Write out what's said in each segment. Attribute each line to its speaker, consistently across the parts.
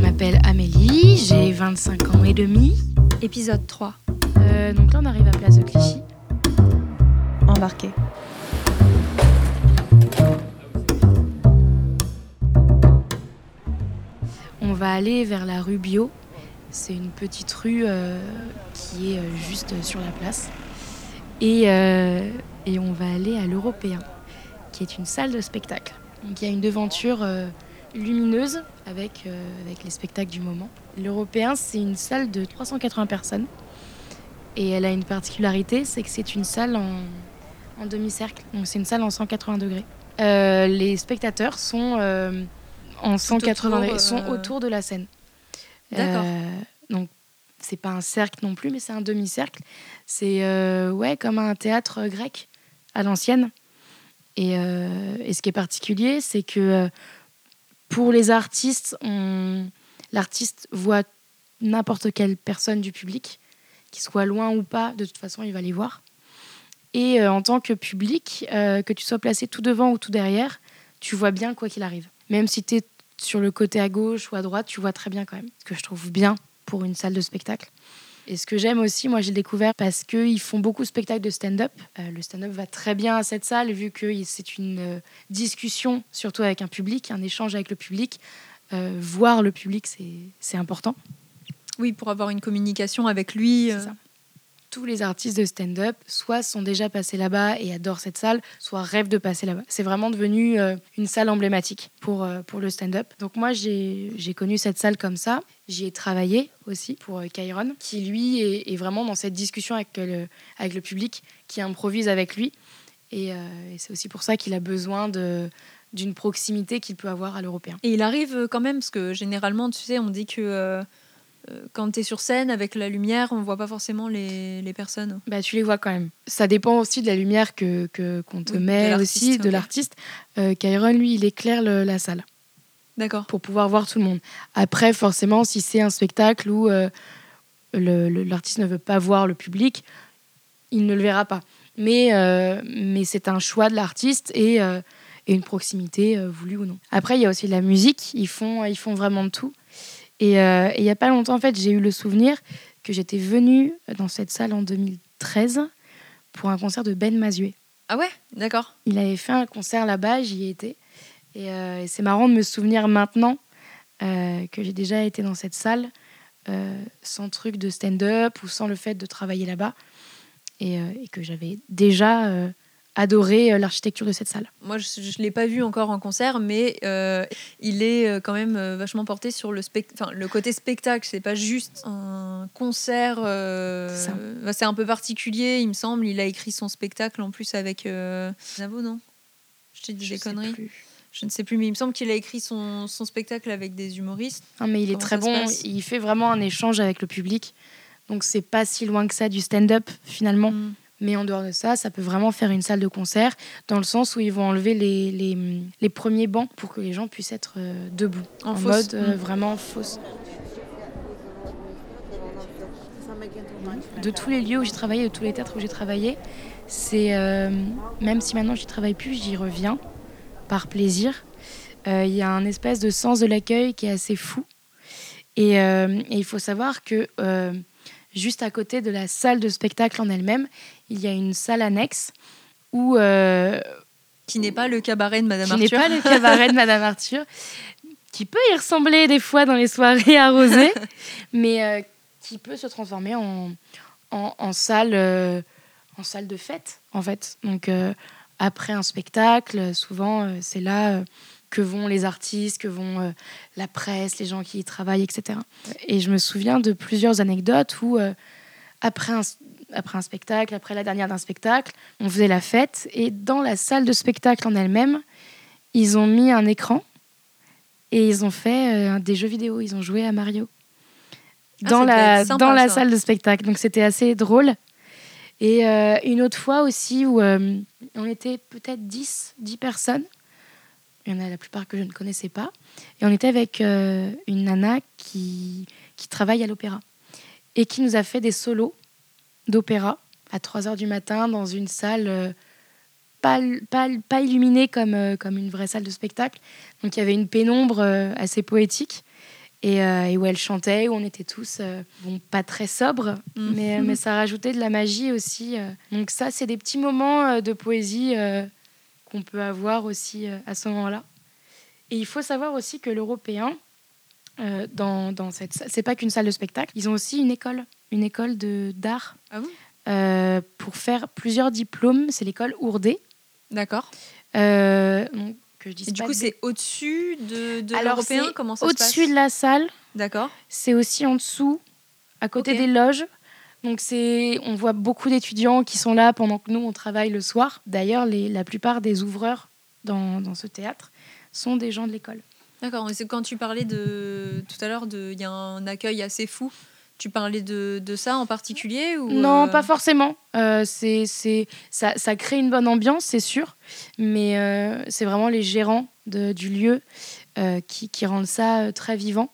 Speaker 1: m'appelle Amélie, j'ai 25 ans et demi.
Speaker 2: Épisode 3.
Speaker 1: Euh, donc là, on arrive à Place de Clichy.
Speaker 2: Embarqué.
Speaker 1: On va aller vers la rue Bio. C'est une petite rue euh, qui est euh, juste sur la place. Et, euh, et on va aller à l'Européen, qui est une salle de spectacle. Donc il y a une devanture lumineuse avec, euh, avec les spectacles du moment. L'Européen, c'est une salle de 380 personnes. Et elle a une particularité, c'est que c'est une salle en, en demi-cercle. Donc c'est une salle en 180 degrés. Euh, les spectateurs sont euh, en 180
Speaker 2: autour,
Speaker 1: degrés, sont autour de la scène.
Speaker 2: D'accord.
Speaker 1: Donc c'est pas un cercle non plus, mais c'est un demi-cercle. C'est ouais comme un théâtre grec à l'ancienne. Et, et ce qui est particulier, c'est que pour les artistes, l'artiste voit n'importe quelle personne du public, qu'il soit loin ou pas, de toute façon, il va les voir. Et euh, en tant que public, euh, que tu sois placé tout devant ou tout derrière, tu vois bien quoi qu'il arrive. Même si tu es sur le côté à gauche ou à droite, tu vois très bien quand même. Ce que je trouve bien pour une salle de spectacle. Et ce que j'aime aussi, moi j'ai découvert parce qu'ils font beaucoup de spectacles de stand-up. Euh, le stand-up va très bien à cette salle vu que c'est une euh, discussion, surtout avec un public, un échange avec le public. Euh, voir le public, c'est- important.
Speaker 2: Oui, pour avoir une communication avec lui.
Speaker 1: C'est ça. Tous les artistes de stand-up, soit sont déjà passés là-bas et adorent cette salle, soit rêvent de passer là-bas. C'est vraiment devenu euh, une salle emblématique pour, euh, pour le stand-up. Donc moi, j'ai connu cette salle comme ça. J'y ai travaillé aussi pour euh, Kyron, qui lui est, vraiment dans cette discussion avec le, avec le public, qui improvise avec lui. Et, euh, et c'est aussi pour ça qu'il a besoin de d'une proximité qu'il peut avoir à l'européen.
Speaker 2: Et il arrive euh, quand même, parce que généralement, tu sais, on dit que euh, euh, quand tu es sur scène avec la lumière, on voit pas forcément les, les personnes.
Speaker 1: Bah, tu les vois quand même. Ça dépend aussi de la lumière que qu'on te
Speaker 2: Oui, de
Speaker 1: met
Speaker 2: l'artiste,
Speaker 1: aussi, de l'artiste. Euh, Kyron, lui, il éclaire le- la salle
Speaker 2: D'accord.
Speaker 1: pour pouvoir voir tout le monde. Après, forcément, si c'est un spectacle où euh, l'artiste ne veut pas voir le public, il ne le verra pas. Mais, euh, mais c'est un choix de l'artiste et, euh, et une proximité euh, voulue ou non. Après, il y a aussi de la musique. Ils font, ils font vraiment de tout. Et euh, et il n'y a pas longtemps, en fait, j'ai eu le souvenir que j'étais venue dans cette salle en 2013 pour un concert de Ben Mazué.
Speaker 2: Ah ouais? D'accord.
Speaker 1: Il avait fait un concert là-bas, j'y ai été. Et, euh, et c'est marrant de me souvenir maintenant euh, que j'ai déjà été dans cette salle euh, sans truc de stand-up ou sans le fait de travailler là-bas. Et, et que j'avais déjà adoré euh, l'architecture de cette salle.
Speaker 2: Moi, je ne l'ai pas vu encore en concert, mais euh, il est euh, quand même vachement porté sur le, spect- enfin, le côté spectacle. C'est pas juste un concert. euh,
Speaker 1: C'est
Speaker 2: bah, C'est un peu particulier, il me semble. Il a écrit son spectacle en plus avec euh, Navo, non? Je t'ai dit des conneries.
Speaker 1: plus.
Speaker 2: Je ne sais plus, mais il me semble qu'il a écrit son, son spectacle avec des humoristes.
Speaker 1: Non, mais il est très bon. Il fait vraiment un échange avec le public. Donc c'est pas si loin que ça du stand-up finalement.
Speaker 2: Mm.
Speaker 1: Mais en dehors de ça, ça peut vraiment faire une salle de concert, dans le sens où ils vont enlever les, les, les premiers bancs pour que les gens puissent être euh, debout,
Speaker 2: En
Speaker 1: en,
Speaker 2: fausse.
Speaker 1: mode euh,
Speaker 2: Mm.
Speaker 1: vraiment fausse. De tous les lieux où j'ai travaillé, de tous les théâtres où j'ai travaillé, c'est euh, même si maintenant j'y travaille plus, j'y reviens par plaisir. Il y a un espèce de sens de l'accueil qui est assez fou. Et, et il faut savoir que juste à côté de la salle de spectacle en elle-même, il y a une salle annexe où euh,
Speaker 2: Qui n'est pas le cabaret de Madame
Speaker 1: qui n'est
Speaker 2: Arthur.
Speaker 1: pas le cabaret de Madame Arthur, qui peut y ressembler des fois dans les soirées arrosées, mais euh, qui peut se transformer en, en, en salle, euh, en salle de fête, en fait. Donc, après un spectacle, souvent, c'est là que vont les artistes, que vont euh, la presse, les gens qui y travaillent, etc. Et je me souviens de plusieurs anecdotes où, euh, après un, après un spectacle, après la dernière d'un spectacle, on faisait la fête et dans la salle de spectacle en elle-même, ils ont mis un écran et ils ont fait euh, des jeux vidéo. Ils ont joué à Mario
Speaker 2: Ah,
Speaker 1: dans la,
Speaker 2: sympa,
Speaker 1: dans la
Speaker 2: ça.
Speaker 1: salle de spectacle. Donc c'était assez drôle. Et une autre fois aussi où on était peut-être 10, 10 personnes. Il y en a la plupart que je ne connaissais pas. Et on était avec euh, une nana qui, qui travaille à l'opéra et qui nous a fait des solos d'opéra à 3 heures du matin dans une salle euh, pas, pas, pas illuminée comme, euh, comme une vraie salle de spectacle. Donc il y avait une pénombre assez poétique. et, et où elle chantait, où on était tous, bon, pas très sobres,
Speaker 2: Mhm.
Speaker 1: mais, mais ça rajoutait de la magie aussi. Donc ça, c'est des petits moments de poésie qu'on peut avoir aussi euh, à ce moment-là. Et il faut savoir aussi que l'Européen, euh, dans, dans cette, c'est pas qu'une salle de spectacle, ils ont aussi une école, une école de d'art
Speaker 2: Ah
Speaker 1: euh, pour faire plusieurs diplômes. C'est l'école Ourdé.
Speaker 2: D'accord.
Speaker 1: Euh, donc, que je dise
Speaker 2: Et du coup,
Speaker 1: de
Speaker 2: c'est au-dessus de, de
Speaker 1: Alors,
Speaker 2: l'européen Comment ça se passe?
Speaker 1: au-dessus de la salle.
Speaker 2: D'accord.
Speaker 1: C'est aussi en dessous, à côté des loges. Donc c'est, on voit beaucoup d'étudiants qui sont là pendant que nous on travaille le soir. D'ailleurs, la plupart des ouvreurs dans, dans ce théâtre sont des gens de l'école.
Speaker 2: D'accord. Et c'est quand tu parlais de tout à l'heure de il y a un accueil assez fou. Tu parlais de, de ça en particulier ou
Speaker 1: Non,
Speaker 2: euh,
Speaker 1: pas forcément. Euh, c'est, c'est, ça, ça crée une bonne ambiance, c'est sûr, mais euh, c'est vraiment les gérants de- du lieu qui, qui rendent ça très vivant.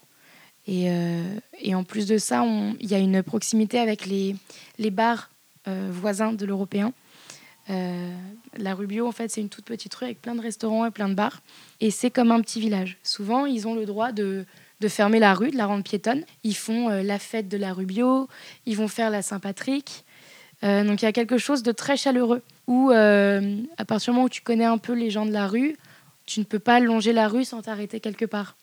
Speaker 1: Et, euh, et en plus de ça, il y a une proximité avec les, les bars euh, voisins de l'Européen. Euh, la Rubio, en fait, c'est une toute petite rue avec plein de restaurants et plein de bars. Et c'est comme un petit village. Souvent, ils ont le droit de, de fermer la rue, de la rendre piétonne. Ils font euh, la fête de la Rubio, ils vont faire la Saint-Patrick. Euh, donc il y a quelque chose de très chaleureux où, à partir du moment où tu connais un peu les gens de la rue, tu ne peux pas longer la rue sans t'arrêter quelque part.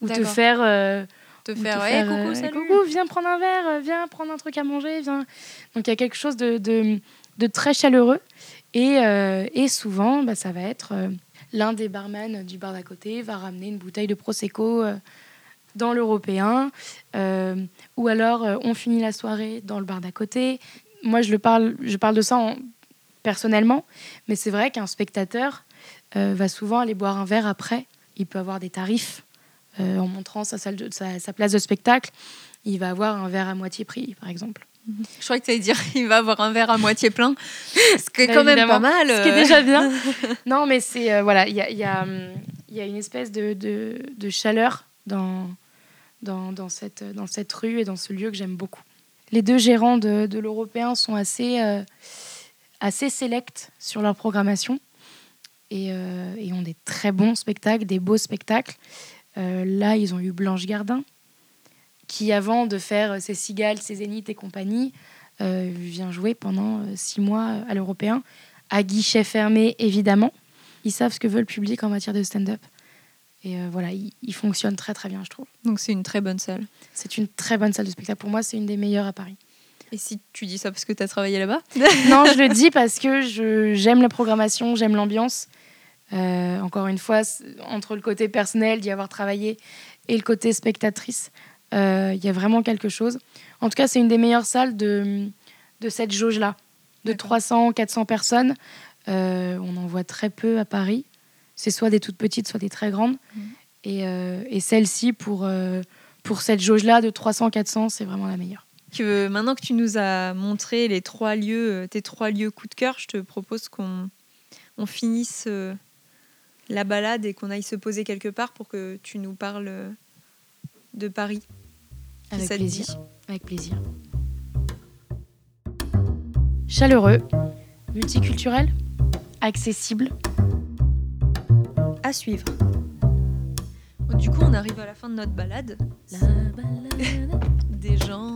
Speaker 1: Ou te faire.
Speaker 2: Te faire,
Speaker 1: faire,
Speaker 2: coucou,
Speaker 1: euh,
Speaker 2: salut.
Speaker 1: coucou, viens prendre un verre, euh, viens prendre un truc à manger, viens. Donc il y a quelque chose de, de, de très chaleureux. Et, euh, et souvent, bah, ça va être euh, l'un des barman du bar d'à côté va ramener une bouteille de Prosecco euh, dans l'européen. ou alors, on finit la soirée dans le bar d'à côté. Moi, je, le parle, je parle de ça en- personnellement, mais c'est vrai qu'un spectateur va souvent aller boire un verre après. Il peut avoir des tarifs euh, en montrant sa, salle de- sa, sa place de spectacle. Il va avoir un verre à moitié prix, par exemple.
Speaker 2: Je crois que tu allais dire il va avoir un verre à moitié plein. Ce qui est
Speaker 1: Bah,
Speaker 2: quand même pas mal.
Speaker 1: Ce qui est
Speaker 2: euh.
Speaker 1: déjà bien. non, mais c'est euh, voilà, il y a, il y, a, il y a une espèce de, de, de chaleur dans, dans, dans, cette, dans cette rue et dans ce lieu que j'aime beaucoup. Les deux gérants de, de l'Européen sont assez, euh, assez sélects sur leur programmation et, euh, et ont des très bons spectacles, des beaux spectacles. Euh, là, ils ont eu Blanche Gardin, qui avant de faire ses cigales, ses zéniths et compagnie, euh, vient jouer pendant euh, six mois à l'Européen, à guichet fermé évidemment. Ils savent ce que veut le public en matière de stand-up. Et euh, voilà, ils, ils fonctionnent très très bien, je trouve.
Speaker 2: Donc c'est une très bonne salle.
Speaker 1: C'est une très bonne salle de spectacle. Pour moi, c'est une des meilleures à Paris.
Speaker 2: Et si tu dis ça parce que tu as travaillé là-bas?
Speaker 1: Non, je le dis parce que j'aime la programmation, j'aime l'ambiance. Euh, encore une fois, entre le côté personnel d'y avoir travaillé et le côté spectatrice, euh, il y a vraiment quelque chose. En tout cas, c'est une des meilleures salles de, de cette jauge-là, de
Speaker 2: D'accord.
Speaker 1: 300, 400 personnes. Euh, on en voit très peu à Paris. C'est soit des toutes petites, soit des très grandes.
Speaker 2: Mhm.
Speaker 1: Et, et celle-ci, pour, pour cette jauge-là de 300, 400, c'est vraiment la meilleure.
Speaker 2: que maintenant que tu nous as montré les trois lieux, tes trois lieux coup de cœur, je te propose qu'on on finisse la balade et qu'on aille se poser quelque part pour que tu nous parles euh, de Paris.
Speaker 1: Avec
Speaker 2: ça
Speaker 1: plaisir. Avec plaisir. Chaleureux, multiculturel, accessible.
Speaker 2: À suivre. Bon, du coup, on arrive à la fin de notre balade. Des gens